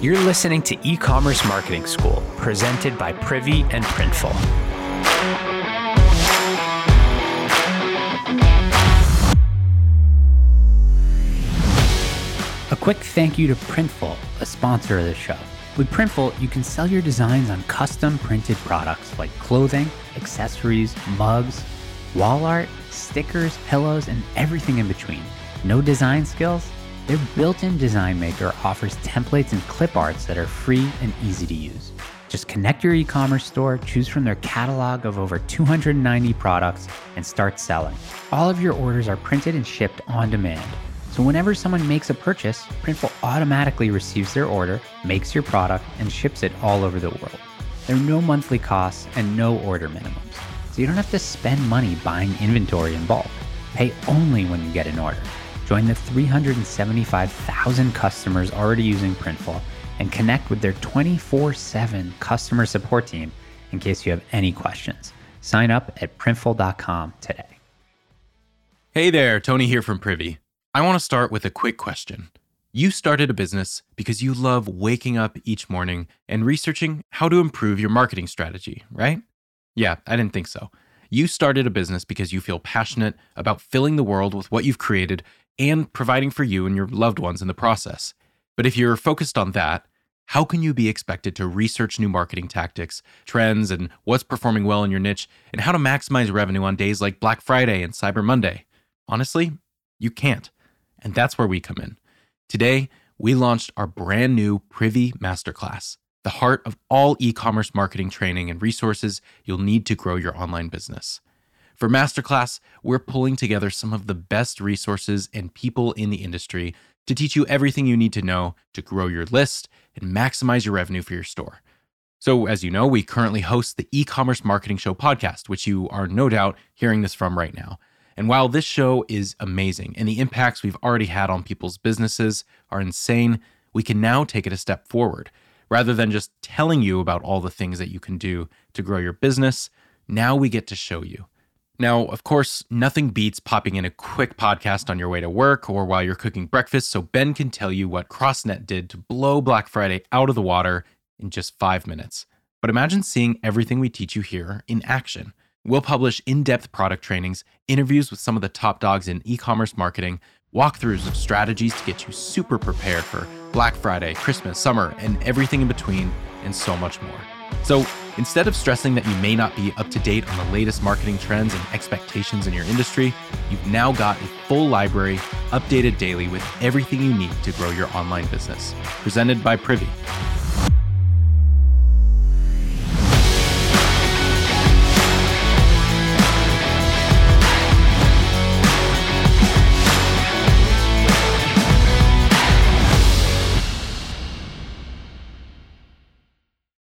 You're listening to E Commerce Marketing School, presented by Privy and Printful. A quick thank you to Printful, a sponsor of the show. With Printful, you can sell your designs on custom printed products like clothing, accessories, mugs, wall art, stickers, pillows, and everything in between. No design skills? Their built in design maker offers templates and clip arts that are free and easy to use. Just connect your e commerce store, choose from their catalog of over 290 products, and start selling. All of your orders are printed and shipped on demand. So whenever someone makes a purchase, Printful automatically receives their order, makes your product, and ships it all over the world. There are no monthly costs and no order minimums. So you don't have to spend money buying inventory in bulk. Pay only when you get an order. Join the 375,000 customers already using Printful and connect with their 24 7 customer support team in case you have any questions. Sign up at printful.com today. Hey there, Tony here from Privy. I want to start with a quick question. You started a business because you love waking up each morning and researching how to improve your marketing strategy, right? Yeah, I didn't think so. You started a business because you feel passionate about filling the world with what you've created and providing for you and your loved ones in the process. But if you're focused on that, how can you be expected to research new marketing tactics, trends, and what's performing well in your niche, and how to maximize revenue on days like Black Friday and Cyber Monday? Honestly, you can't. And that's where we come in. Today, we launched our brand new Privy Masterclass, the heart of all e commerce marketing training and resources you'll need to grow your online business. For Masterclass, we're pulling together some of the best resources and people in the industry to teach you everything you need to know to grow your list and maximize your revenue for your store. So, as you know, we currently host the e commerce marketing show podcast, which you are no doubt hearing this from right now. And while this show is amazing and the impacts we've already had on people's businesses are insane, we can now take it a step forward. Rather than just telling you about all the things that you can do to grow your business, now we get to show you. Now, of course, nothing beats popping in a quick podcast on your way to work or while you're cooking breakfast, so Ben can tell you what CrossNet did to blow Black Friday out of the water in just five minutes. But imagine seeing everything we teach you here in action. We'll publish in depth product trainings, interviews with some of the top dogs in e commerce marketing, walkthroughs of strategies to get you super prepared for Black Friday, Christmas, summer, and everything in between, and so much more. So instead of stressing that you may not be up to date on the latest marketing trends and expectations in your industry, you've now got a full library updated daily with everything you need to grow your online business. Presented by Privy.